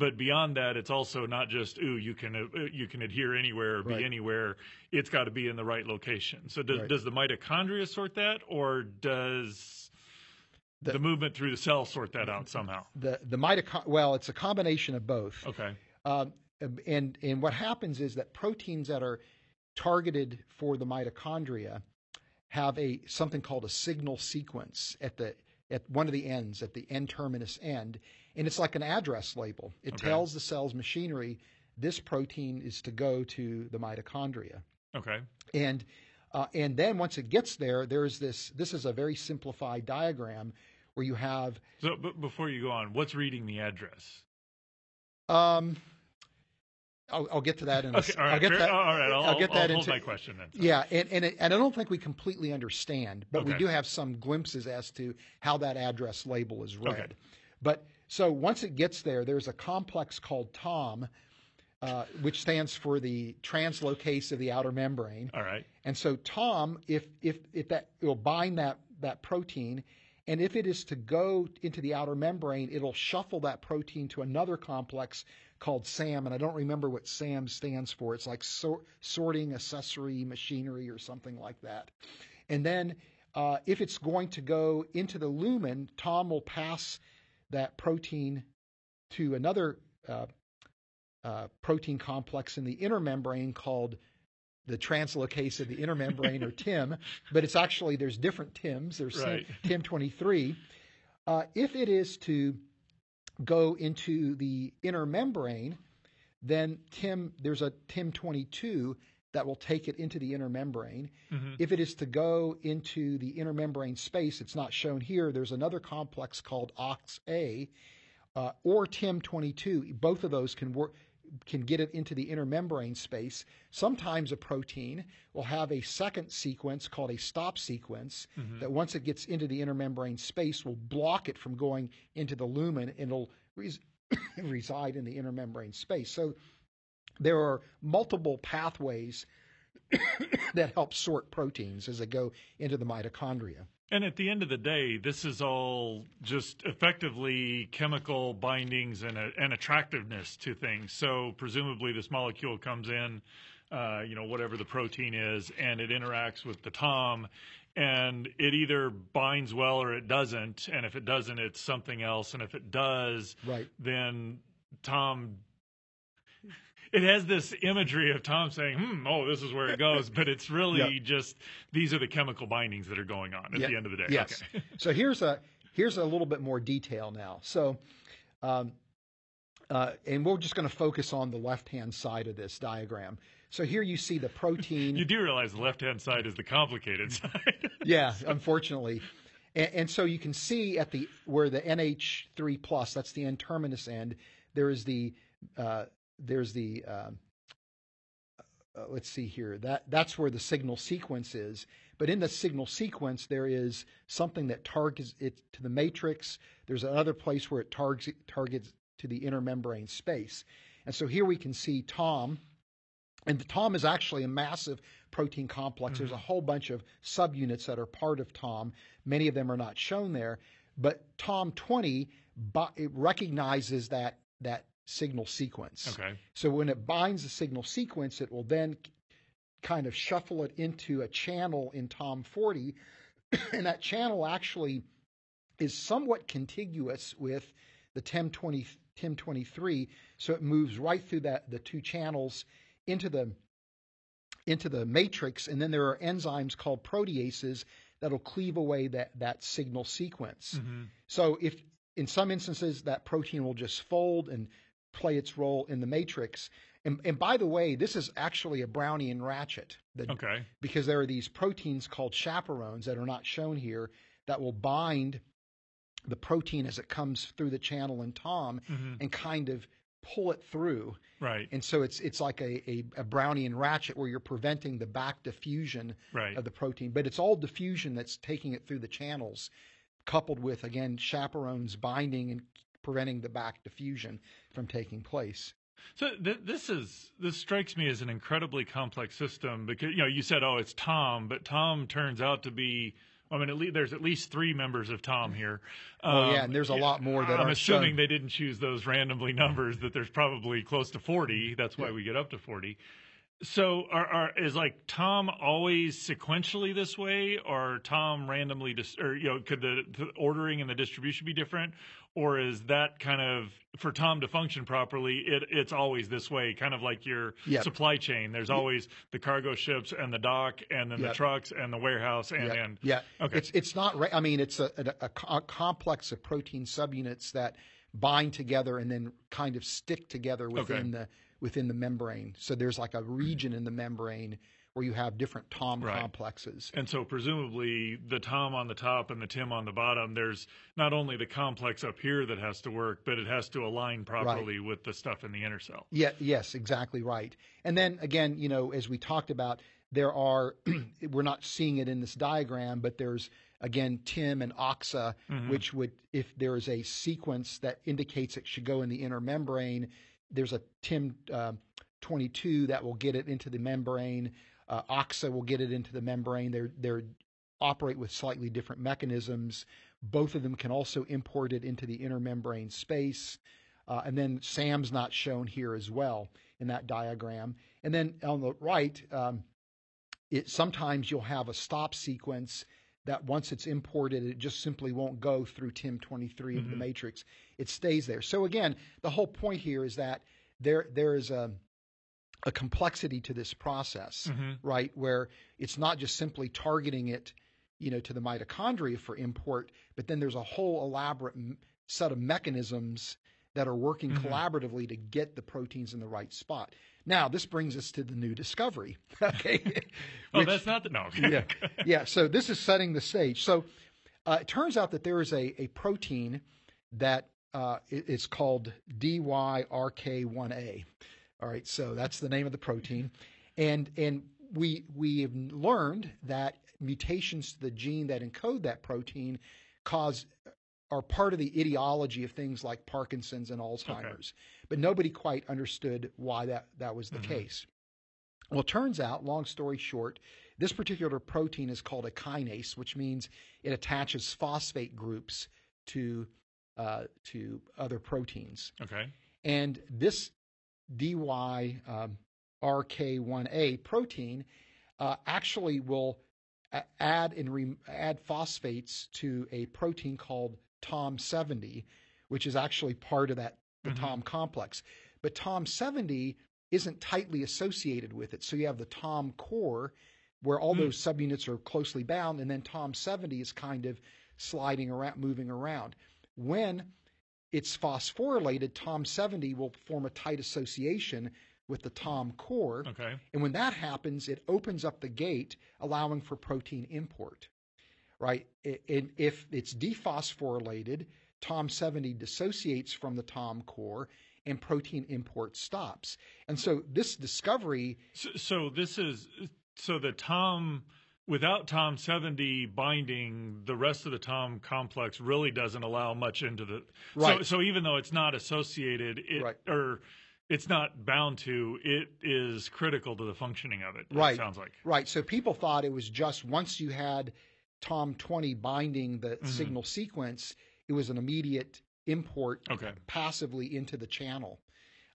But beyond that, it's also not just ooh you can uh, you can adhere anywhere or be Right. anywhere. It's got to be in the right location. So does Right. does the mitochondria sort that, or does The- the, movement through the cell sort that out somehow? The the mitochondria, well, it's a combination of both. Okay. Um, and and what happens is that proteins that are targeted for the mitochondria have a something called a signal sequence at the at one of the ends at the N terminus end, and it's like an address label. It Okay. tells the cell's machinery this protein is to go to the mitochondria. Okay. and uh, and then once it gets there, there's this. This is a very simplified diagram where you have. So but before you go on, what's reading the address? Um, I'll, I'll get to that in a, Okay. All right. I'll get fair- that. all right. I'll, I'll get that I'll into- hold my question then. So- Yeah, and and, it, and I don't think we completely understand, but we do have some glimpses as to how that address label is read. Okay. But so once it gets there, there's a complex called TOM, uh, which stands for the translocase of the outer membrane. All right. And so Tom, if if if that it will bind that that protein, and if it is to go into the outer membrane, it'll shuffle that protein to another complex called SAM, and I don't remember what SAM stands for. It's like sor- sorting accessory machinery or something like that. And then uh, if it's going to go into the lumen, Tom will pass that protein to another uh, uh, protein complex in the inner membrane called the translocase of the inner membrane or TIM, but it's actually there's different TIMs. There's Right. TIM 23. Uh, if it is to go into the inner membrane, then TIM there's a TIM 22 that will take it into the inner membrane. Mhm. If it is to go into the inner membrane space, it's not shown here. There's another complex called OXA uh, or TIM22. Both of those can work can get it into the inner membrane space. Sometimes a protein will have a second sequence called a stop sequence mm-hmm. that once it gets into the inner membrane space will block it from going into the lumen and it'll res- reside in the inner membrane space. So there are multiple pathways that help sort proteins as they go into the mitochondria. And at the end of the day, this is all just effectively chemical bindings and, a, and attractiveness to things. So presumably, this molecule comes in, uh, you know, whatever the protein is, and it interacts with the TOM, and it either binds well or it doesn't. And if it doesn't, it's something else. And if it does, Right. then Tom. It has this imagery of Tom saying, "Hmm, oh, this is where it goes," but it's really just these are the chemical bindings that are going on at Yeah. the end of the day. Yes. Okay. so here's a here's a little bit more detail now. So, um, uh, and we're just going to focus on the left hand side of this diagram. So here you see the protein. You do realize the left-hand side is the complicated side. yeah, unfortunately. And, and so you can see at the where the NH3 plus, that's the N terminus end, there is the uh, there's the um, uh, let's see here that that's where the signal sequence is. But in the signal sequence, there is something that targets it to the matrix. There's another place where it targets targets to the inner membrane space. And so here we can see Tom, and the TOM is actually a massive protein complex. There's a whole bunch of subunits that are part of TOM. Many of them are not shown there, but TOM 20 bi- it recognizes that that signal sequence. okay. So when it binds the signal sequence, it will then kind of shuffle it into a channel in TOM 40, and that channel actually is somewhat contiguous with the TIM 20 TIM 23. So it moves right through that the two channels into the into the matrix, and then there are enzymes called proteases that'll cleave away that that signal sequence. Mhm. So if in some instances that protein will just fold and play its role in the matrix. And, and by the way, this is actually a Brownian ratchet that, Okay. because there are these proteins called chaperones that are not shown here that will bind the protein as it comes through the channel in Tom Mhm. and kind of pull it through. Right. And so it's it's like a, a, a Brownian ratchet where you're preventing the back diffusion Right. of the protein, but it's all diffusion that's taking it through the channels, coupled with again chaperones binding and preventing the back diffusion from taking place. So th- this is this strikes me as an incredibly complex system because you know you said oh it's Tom, but Tom turns out to be. I mean, at least, there's at least three members of Tom here. Oh, yeah, Um, and there's a lot more that I'm assuming shown. they didn't choose those randomly numbers. That there's probably close to 40. That's why we get up to 40. So, are, are is like Tom always sequentially this way, or Tom randomly, dis- or you know, could the, the ordering and the distribution be different, or is that kind of for Tom to function properly? It it's always this way, kind of like your Yep. supply chain. There's always the cargo ships and the dock, and then the trucks and the warehouse, and yeah, and yeah. okay. It's it's not. Ra- I mean, it's a, a, a a complex of protein subunits that bind together and then kind of stick together within the within the membrane. So there's like a region in the membrane where you have different Tom Right. complexes. And so presumably the Tom on the top and the Tim on the bottom, there's not only the complex up here that has to work, but it has to align properly with the stuff in the inner cell. Yeah, yes, exactly right. And then again, you know, as we talked about, there are we're not seeing it in this diagram, but there's again Tim and Oxa, mm-hmm. which would if there is a sequence that indicates it should go in the inner membrane, there's a Tim uh, 22 that will get it into the membrane. Uh, Oxa will get it into the membrane. They're they're operate with slightly different mechanisms. Both of them can also import it into the inner membrane space. Uh, and then Sam's not shown here as well in that diagram. And then on the right, um, it sometimes you'll have a stop sequence that once it's imported, it just simply won't go through TIM 23 of the matrix. It stays there. So again, the whole point here is that there there is a a complexity to this process, Mhm. right? Where it's not just simply targeting it, you know, to the mitochondria for import, but then there's a whole elaborate m- set of mechanisms that are working Mhm. collaboratively to get the proteins in the right spot. Now, this brings us to the new discovery. Okay. Oh, Which- that's not the no. yeah, yeah. So this is setting the stage. So uh, it turns out that there is a, a protein that uh, i- is called DYRK1A. All right, so that's the name of the protein, and and we we have learned that mutations to the gene that encode that protein cause are part of the etiology of things like Parkinson's and Alzheimer's, but nobody quite understood why that that was the Mhm. case. Well, it turns out, long story short, this particular protein is called a kinase, which means it attaches phosphate groups to uh, to other proteins. Okay. And this DYRK1A protein uh, actually will add and re- add phosphates to a protein called TOM70, which is actually part of that the Mhm. TOM complex. But TOM70 isn't tightly associated with it. So you have the TOM core, where all Hmm. those subunits are closely bound, and then TOM70 is kind of sliding around, moving around. When it's phosphorylated, TOM70 will form a tight association with the TOM core. Okay. And when that happens, it opens up the gate, allowing for protein import. Right? And if it's dephosphorylated, TOM70 dissociates from the TOM core and protein import stops. And so this discovery, So, so this is so the Tom without Tom 70 binding, the rest of the Tom complex really doesn't allow much into the. So, Right. so even though it's not associated, it Right. or it's not bound to, it is critical to the functioning of it. it Right. sounds like. right? So people thought it was just once you had TOM20 binding the Mhm. signal sequence, it was an immediate import Okay. passively into the channel.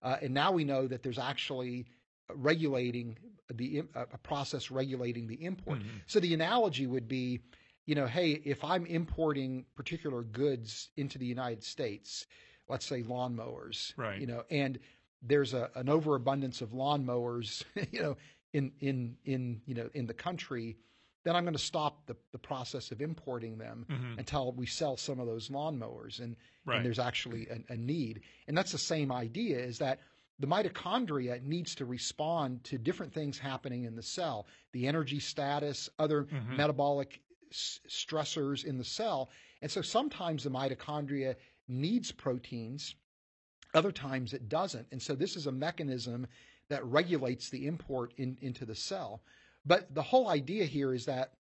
Uh, and now we know that there's actually regulating the im- a process regulating the import. Mhm. So the analogy would be, you know, hey, if I'm importing particular goods into the United States, let's say lawnmowers, Right. you know, and there's a, an overabundance of lawnmowers, you know, in in in you know in the country, then I'm going to stop the, the process of importing them Mhm. until we sell some of those lawnmowers and, Right. and there's actually a, a need. And that's the same idea is that the mitochondria needs to respond to different things happening in the cell, the energy status, other Mhm. metabolic s- stressors in the cell. And so sometimes the mitochondria needs proteins, other times it doesn't. And so this is a mechanism that regulates the import in, into the cell. But the whole idea here is that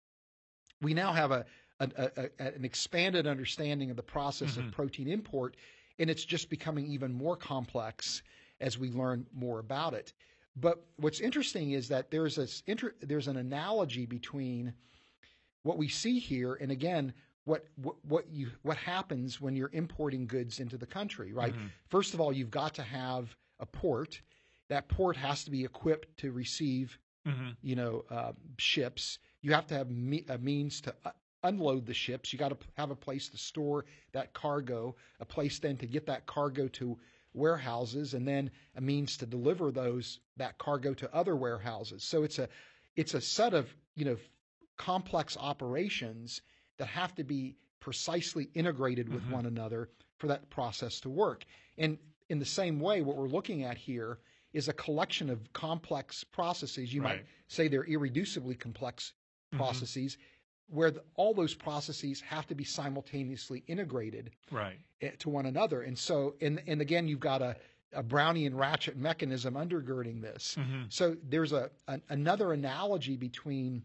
we now have a, a, a, a- an expanded understanding of the process Mhm. of protein import, and it's just becoming even more complex as we learn more about it. But what's interesting is that there's a inter, there's an analogy between what we see here, and again, what what what you what happens when you're importing goods into the country, right? Mhm. First of all, you've got to have a port. That port has to be equipped to receive Mhm. you know, uh, ships. You have to have me- a means to uh, unload the ships. You got to have a place to store that cargo, a place then to get that cargo to warehouses, and then a means to deliver those that cargo to other warehouses. So it's a it's a set of you know complex operations that have to be precisely integrated with Mhm. one another for that process to work. And in the same way, what we're looking at here is a collection of complex processes. You might say they're irreducibly complex Mhm. processes, where the, all those processes have to be simultaneously integrated Right. eh, to one another. And so, and and again, you've got a, a Brownian ratchet mechanism undergirding this. Mhm. So there's a an, another analogy between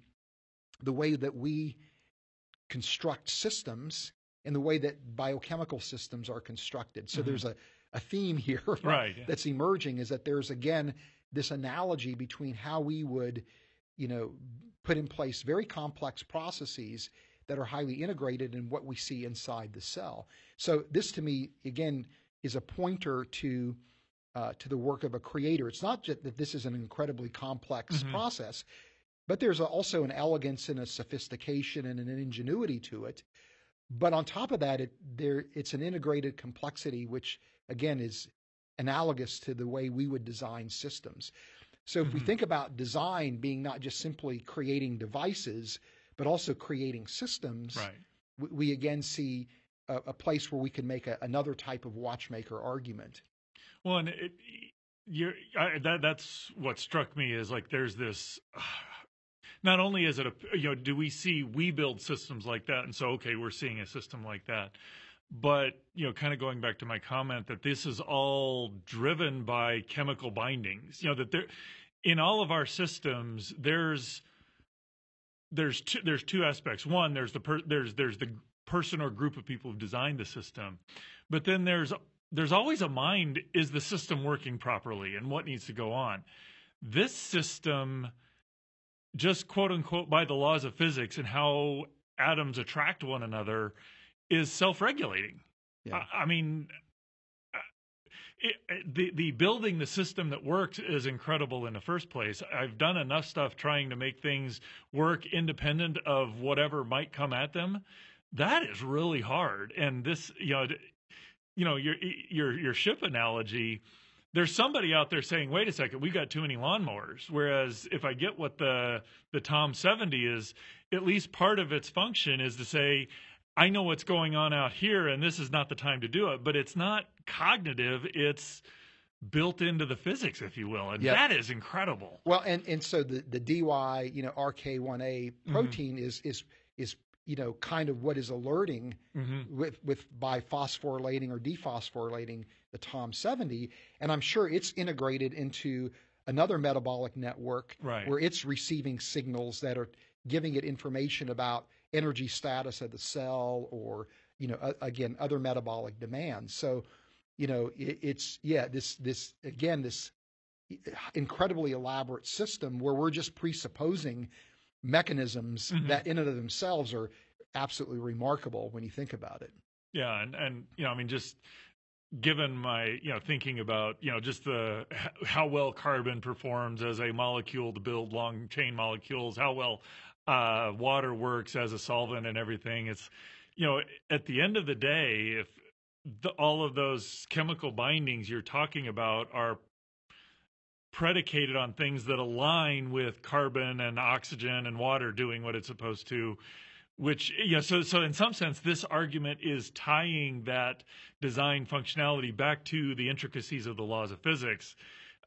the way that we construct systems and the way that biochemical systems are constructed. So Mhm. there's a, a theme here Right. yeah. that's emerging is that there's again this analogy between how we would, you know, put in place very complex processes that are highly integrated in what we see inside the cell. So this to me again is a pointer to uh, to the work of a creator. It's not just that this is an incredibly complex Mhm. process, but there's a, also an elegance and a sophistication and an ingenuity to it. But on top of that, it there it's an integrated complexity, which again is analogous to the way we would design systems. So if mm-hmm. we think about design being not just simply creating devices, but also creating systems, right. we, we, again see a, a, place where we can make a, another type of watchmaker argument. Well, and it, you're, I, that that's what struck me is like there's this. Uh, not only is it a you know do we see we build systems like that, and so okay we're seeing a system like that, but you know kind of going back to my comment that this is all driven by chemical bindings. You know that there in all of our systems there's there's two, there's two aspects. One, there's the per, there's there's the person or group of people who've designed the system, but then there's there's always a mind is the system working properly and what needs to go on this system just quote unquote by the laws of physics and how atoms attract one another is self-regulating yeah. I, I, mean uh, it, the the building the system that works is incredible in the first place. I've done enough stuff trying to make things work independent of whatever might come at them. That is really hard. And this, you know, you know your your your ship analogy there's somebody out there saying wait a second we've got too many lawnmowers whereas if i get what the the tom 70 is at least part of its function is to say i know what's going on out here and this is not the time to do it but it's not cognitive it's built into the physics if you will and yep. that is incredible well and and so the the dy you know rk1a mm-hmm. protein mm-hmm. is is is you know, kind of what is alerting mm-hmm. with, with by phosphorylating or dephosphorylating the Tom 70. And I'm sure it's integrated into another metabolic network right. where it's receiving signals that are giving it information about energy status of the cell or, you know, uh, again, other metabolic demands. So, you know, it, it's, yeah, this, this, again, this incredibly elaborate system where we're just presupposing mechanisms mm-hmm. that in and of themselves are absolutely remarkable when you think about it. Yeah, and and you know, I mean, just given my you know thinking about you know just the how well carbon performs as a molecule to build long chain molecules, how well uh, water works as a solvent and everything. It's you know at the end of the day, if the, all of those chemical bindings you're talking about are predicated on things that align with carbon and oxygen and water doing what it's supposed to which yeah so so in some sense this argument is tying that design functionality back to the intricacies of the laws of physics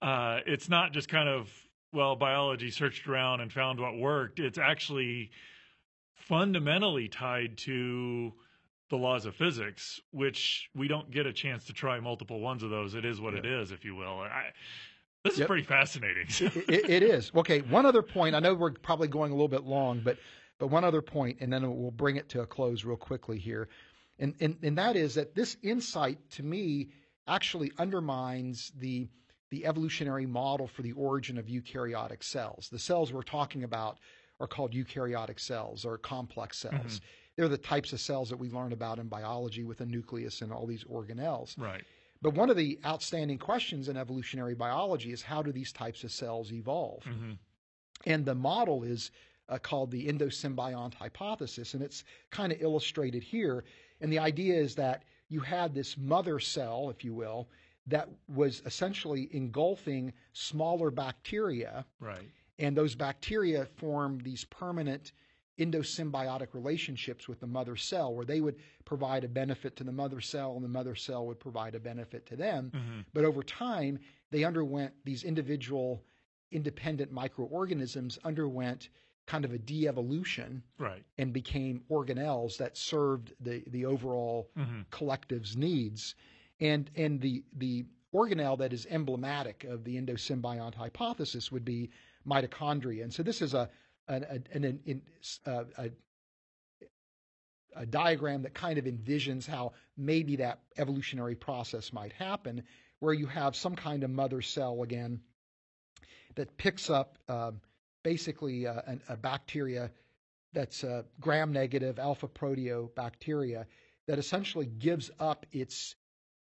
uh, it's not just kind of well biology searched around and found what worked it's actually fundamentally tied to the laws of physics which we don't get a chance to try multiple ones of those it is what yeah. it is if you will I, this yep. is pretty fascinating. it, it, it is. Okay, one other point. I know we're probably going a little bit long, but but one other point, and then we'll bring it to a close real quickly here, and and, and that is that this insight to me actually undermines the the evolutionary model for the origin of eukaryotic cells. The cells we're talking about are called eukaryotic cells or complex cells. Mm-hmm. They're the types of cells that we learn about in biology with a nucleus and all these organelles. Right. But one of the outstanding questions in evolutionary biology is how do these types of cells evolve? Mm-hmm. And the model is uh, called the endosymbiont hypothesis, and it's kind of illustrated here. And the idea is that you had this mother cell, if you will, that was essentially engulfing smaller bacteria. Right. And those bacteria form these permanent endosymbiotic relationships with the mother cell where they would provide a benefit to the mother cell and the mother cell would provide a benefit to them. Mm-hmm. But over time, they underwent these individual independent microorganisms underwent kind of a de-evolution right. and became organelles that served the, the overall mm-hmm. collective's needs. And and the the organelle that is emblematic of the endosymbiont hypothesis would be mitochondria. And so this is a an, an, an, uh, a, a diagram that kind of envisions how maybe that evolutionary process might happen, where you have some kind of mother cell again that picks up uh, basically uh, a, a, bacteria that's a gram negative alpha proteobacteria that essentially gives up its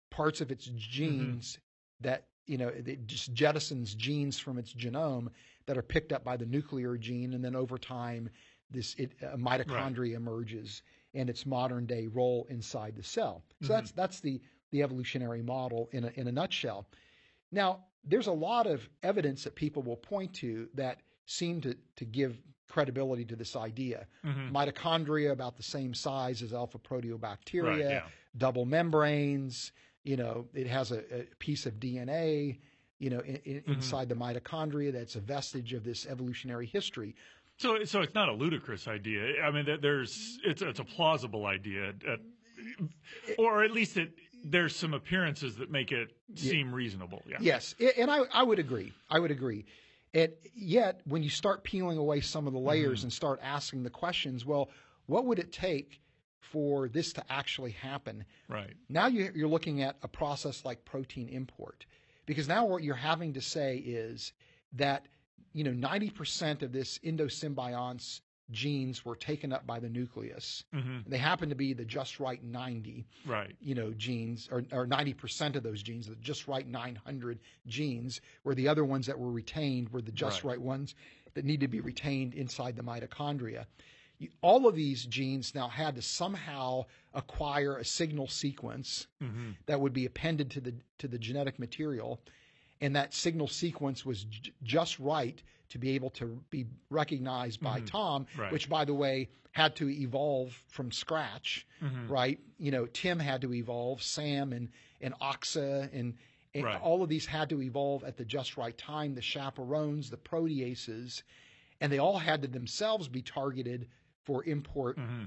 parts of its genes mm-hmm. that you know it just jettisons genes from its genome that are picked up by the nuclear gene, and then over time, this it, mitochondria right. emerges and its modern day role inside the cell. So mm-hmm. that's that's the the evolutionary model in a, in a nutshell. Now, there's a lot of evidence that people will point to that seem to, to give credibility to this idea. Mm-hmm. Mitochondria about the same size as alpha proteobacteria, Right, yeah. double membranes, you know, it has a, a piece of DNA, you know, in, in, Mm-hmm. inside the mitochondria that's a vestige of this evolutionary history. So, so it's not a ludicrous idea. I mean, there's it's it's a plausible idea, uh, or at least it there's some appearances that make it seem reasonable. Yeah. Yes, and I, I would agree. I would agree. And yet, when you start peeling away some of the layers Mm-hmm. and start asking the questions, well, what would it take for this to actually happen? Right. Now you- you're looking at a process like protein import, because now what you're having to say is that you know 90% of this endosymbionts genes were taken up by the nucleus. hmm They happen to be the just right 90 Right. you know, genes, or, or 90% of those genes, the just right 900 genes, where the other ones that were retained were the just Right. right, ones that need to be retained inside the mitochondria. All of these genes now had to somehow acquire a signal sequence hmm that would be appended to the to the genetic material, and that signal sequence was j- just right to be able to be recognized by Tom, Right. which, by the way, had to evolve from scratch, Mhm. right? You know, Tim had to evolve, Sam and and Oxa and. And Right. all of these had to evolve at the just right time. The chaperones, the proteases, and they all had to themselves be targeted for import hmm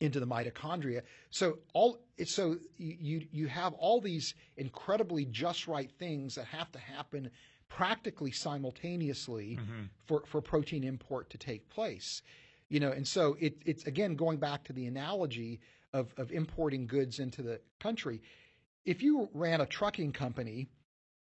into the mitochondria. So all so you you- have all these incredibly just right things that have to happen practically simultaneously hmm for for protein import to take place. You know, and so it, it's again going back to the analogy of of importing goods into the country. If you ran a trucking company,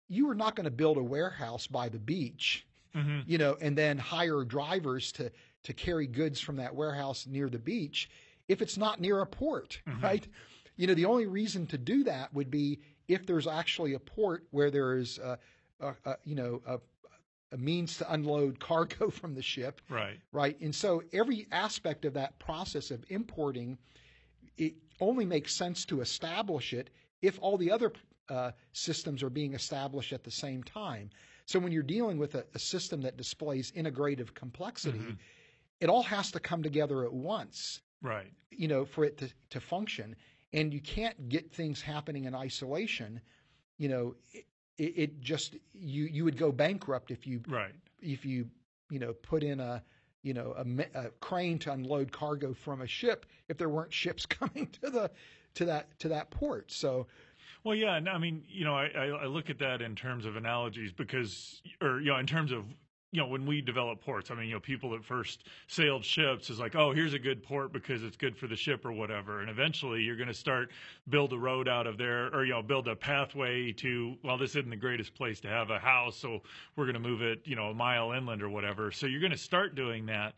you were not going to build a warehouse by the beach hmm you know, and then hire drivers to to carry goods from that warehouse near the beach if it's not near a port, Mhm. right? You know, the only reason to do that would be if there's actually a port where there is, a, a, a, you know, a, a means to unload cargo from the ship, Right. right? And so every aspect of that process of importing, it only makes sense to establish it if all the other uh, systems are being established at the same time. So when you're dealing with a, a system that displays integrative complexity, Mhm. It all has to come together at once, Right. you know, for it to, to function. And you can't get things happening in isolation. You know, it, it, just you you would go bankrupt if you Right. if you you know put in a you know a, a crane to unload cargo from a ship if there weren't ships coming to the to that to that port. So Well, yeah, and I mean, you know, I, I, I look at that in terms of analogies because, or you know, in terms of, you know, when we develop ports, I mean, you know, people that first sailed ships is like, oh, here's a good port because it's good for the ship or whatever, and eventually you're going to start build a road out of there, or you know, build a pathway to, well, this isn't the greatest place to have a house, so we're going to move it, you know, a mile inland or whatever. So you're going to start doing that.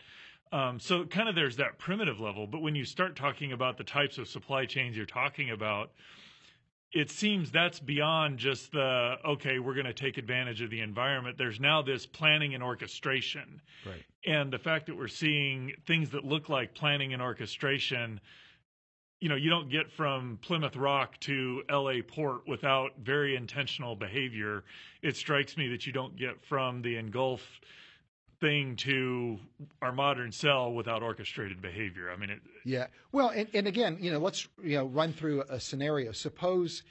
Um, so kind of there's that primitive level, but when you start talking about the types of supply chains you're talking about, it seems that's beyond just the okay we're going to take advantage of the environment. There's now this planning and orchestration. Right. and the fact that we're seeing things that look like planning and orchestration you know you don't get from plymouth rock to la port without very intentional behavior. It strikes me that you don't get from the engulf thing to our modern cell without orchestrated behavior i mean it, Yeah. Well, and, and again, you know, let's you know run through a scenario. Suppose,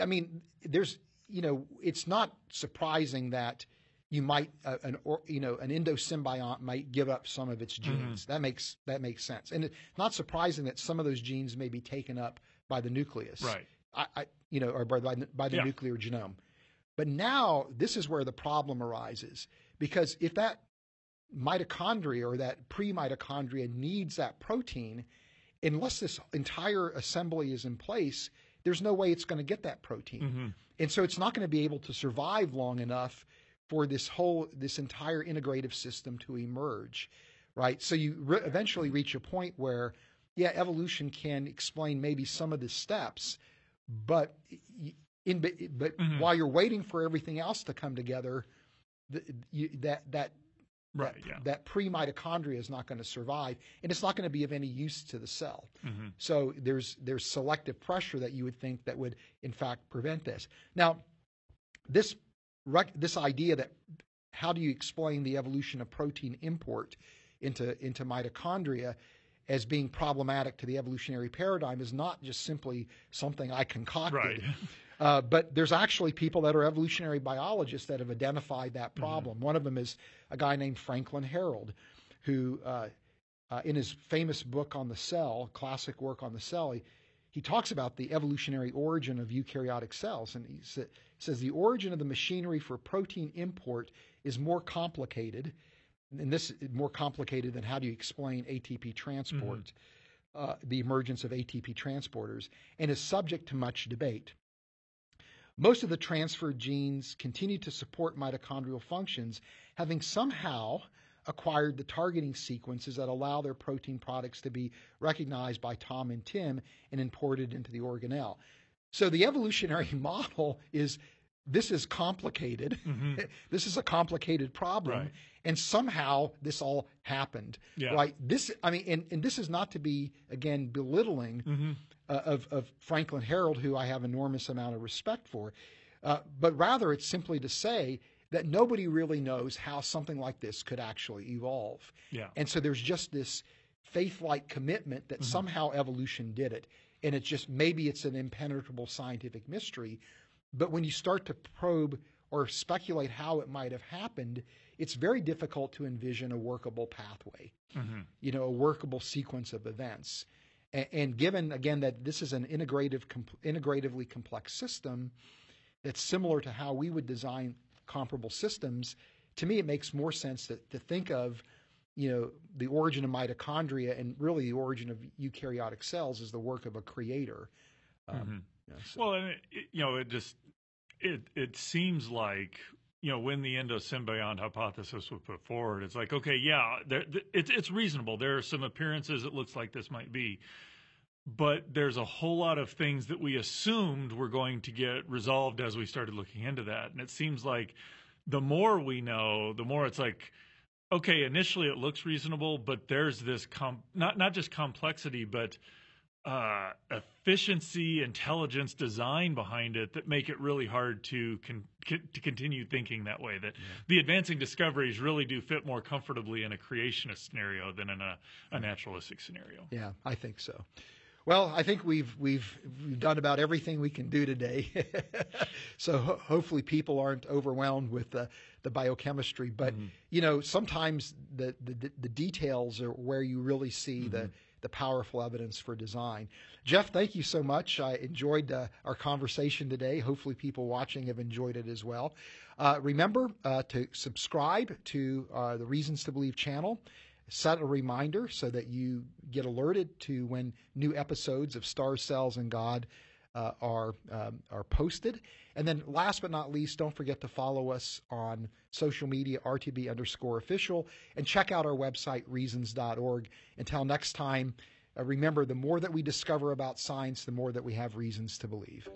I mean, there's you know, it's not surprising that you might uh, an or you know an endosymbiont might give up some of its genes. That makes that makes sense, and it's not surprising that some of those genes may be taken up by the nucleus. right I, I you know, or by, by the, by the Yeah. nuclear genome. But now this is where the problem arises because if that mitochondria or that pre-mitochondria needs that protein, unless this entire assembly is in place, there's no way it's going to get that protein. hmm And so it's not going to be able to survive long enough for this whole this entire integrative system to emerge, right? So you re- eventually reach a point where yeah, evolution can explain maybe some of the steps, but y- in but Mhm. while you're waiting for everything else to come together, the, you, that that Right. that, Yeah. that pre-mitochondria is not going to survive, and it's not going to be of any use to the cell. hmm So there's there's selective pressure that you would think that would in fact prevent this. Now, this rec- this idea that how do you explain the evolution of protein import into into mitochondria as being problematic to the evolutionary paradigm is not just simply something I concocted. Right. Uh, but there's actually people that are evolutionary biologists that have identified that Mm-hmm. problem. One of them is a guy named Franklin Harold, who, uh, uh, in his famous book on the cell, classic work on the cell, he, he talks about the evolutionary origin of eukaryotic cells. And he sa- says the origin of the machinery for protein import is more complicated. And this is more complicated than how do you explain ATP transport, uh, the emergence of ATP transporters, and is subject to much debate. Most of the transferred genes continue to support mitochondrial functions, having somehow acquired the targeting sequences that allow their protein products to be recognized by Tom and Tim and imported into the organelle. So the evolutionary model is this is complicated. hmm this is a complicated problem. Right. And somehow this all happened. Yeah. Right. This, I mean, and, and this is not to be, again, belittling hmm uh, of, of Franklin Harold, who I have enormous amount of respect for, uh, but rather it's simply to say that nobody really knows how something like this could actually evolve. Yeah. And so there's just this faith-like commitment that Mhm. somehow evolution did it, and it's just maybe it's an impenetrable scientific mystery, but when you start to probe or speculate how it might have happened, it's very difficult to envision a workable pathway hmm you know, a workable sequence of events. And, given again that this is an integrative, com- integratively complex system that's similar to how we would design comparable systems, to me it makes more sense to, to think of, you know, the origin of mitochondria and really the origin of eukaryotic cells as the work of a creator. Um, Mhm. you know, so- Well, and it- you know, it just it it seems like you know when the endosymbiont hypothesis was put forward, it's like okay, yeah, there, it's it's reasonable. There are some appearances it looks like this might be, but there's a whole lot of things that we assumed were going to get resolved as we started looking into that, and it seems like the more we know, the more it's like. Okay, initially it looks reasonable, but there's this com- not not just complexity, but uh, efficiency, intelligence, design behind it that make it really hard to con- to continue thinking that way. That the advancing discoveries really do fit more comfortably in a creationist scenario than in a, a naturalistic scenario. Yeah, I think so. Well, I think we've we've we've done about everything we can do today. so ho- hopefully people aren't overwhelmed with the, the biochemistry. But Mhm. you know, sometimes the, the the details are where you really see Mm-hmm. the the powerful evidence for design. Jeff, thank you so much. I enjoyed uh, our conversation today. Hopefully, people watching have enjoyed it as well. Uh, remember uh, to subscribe to uh, the Reasons to Believe channel set a reminder so that you get alerted to when new episodes of Stars, Cells, and God uh, are um, are posted. And then, last but not least, don't forget to follow us on social media, RTB underscore official, and check out our website, reasons.org. Until next time, uh, remember the more that we discover about science, the more that we have reasons to believe.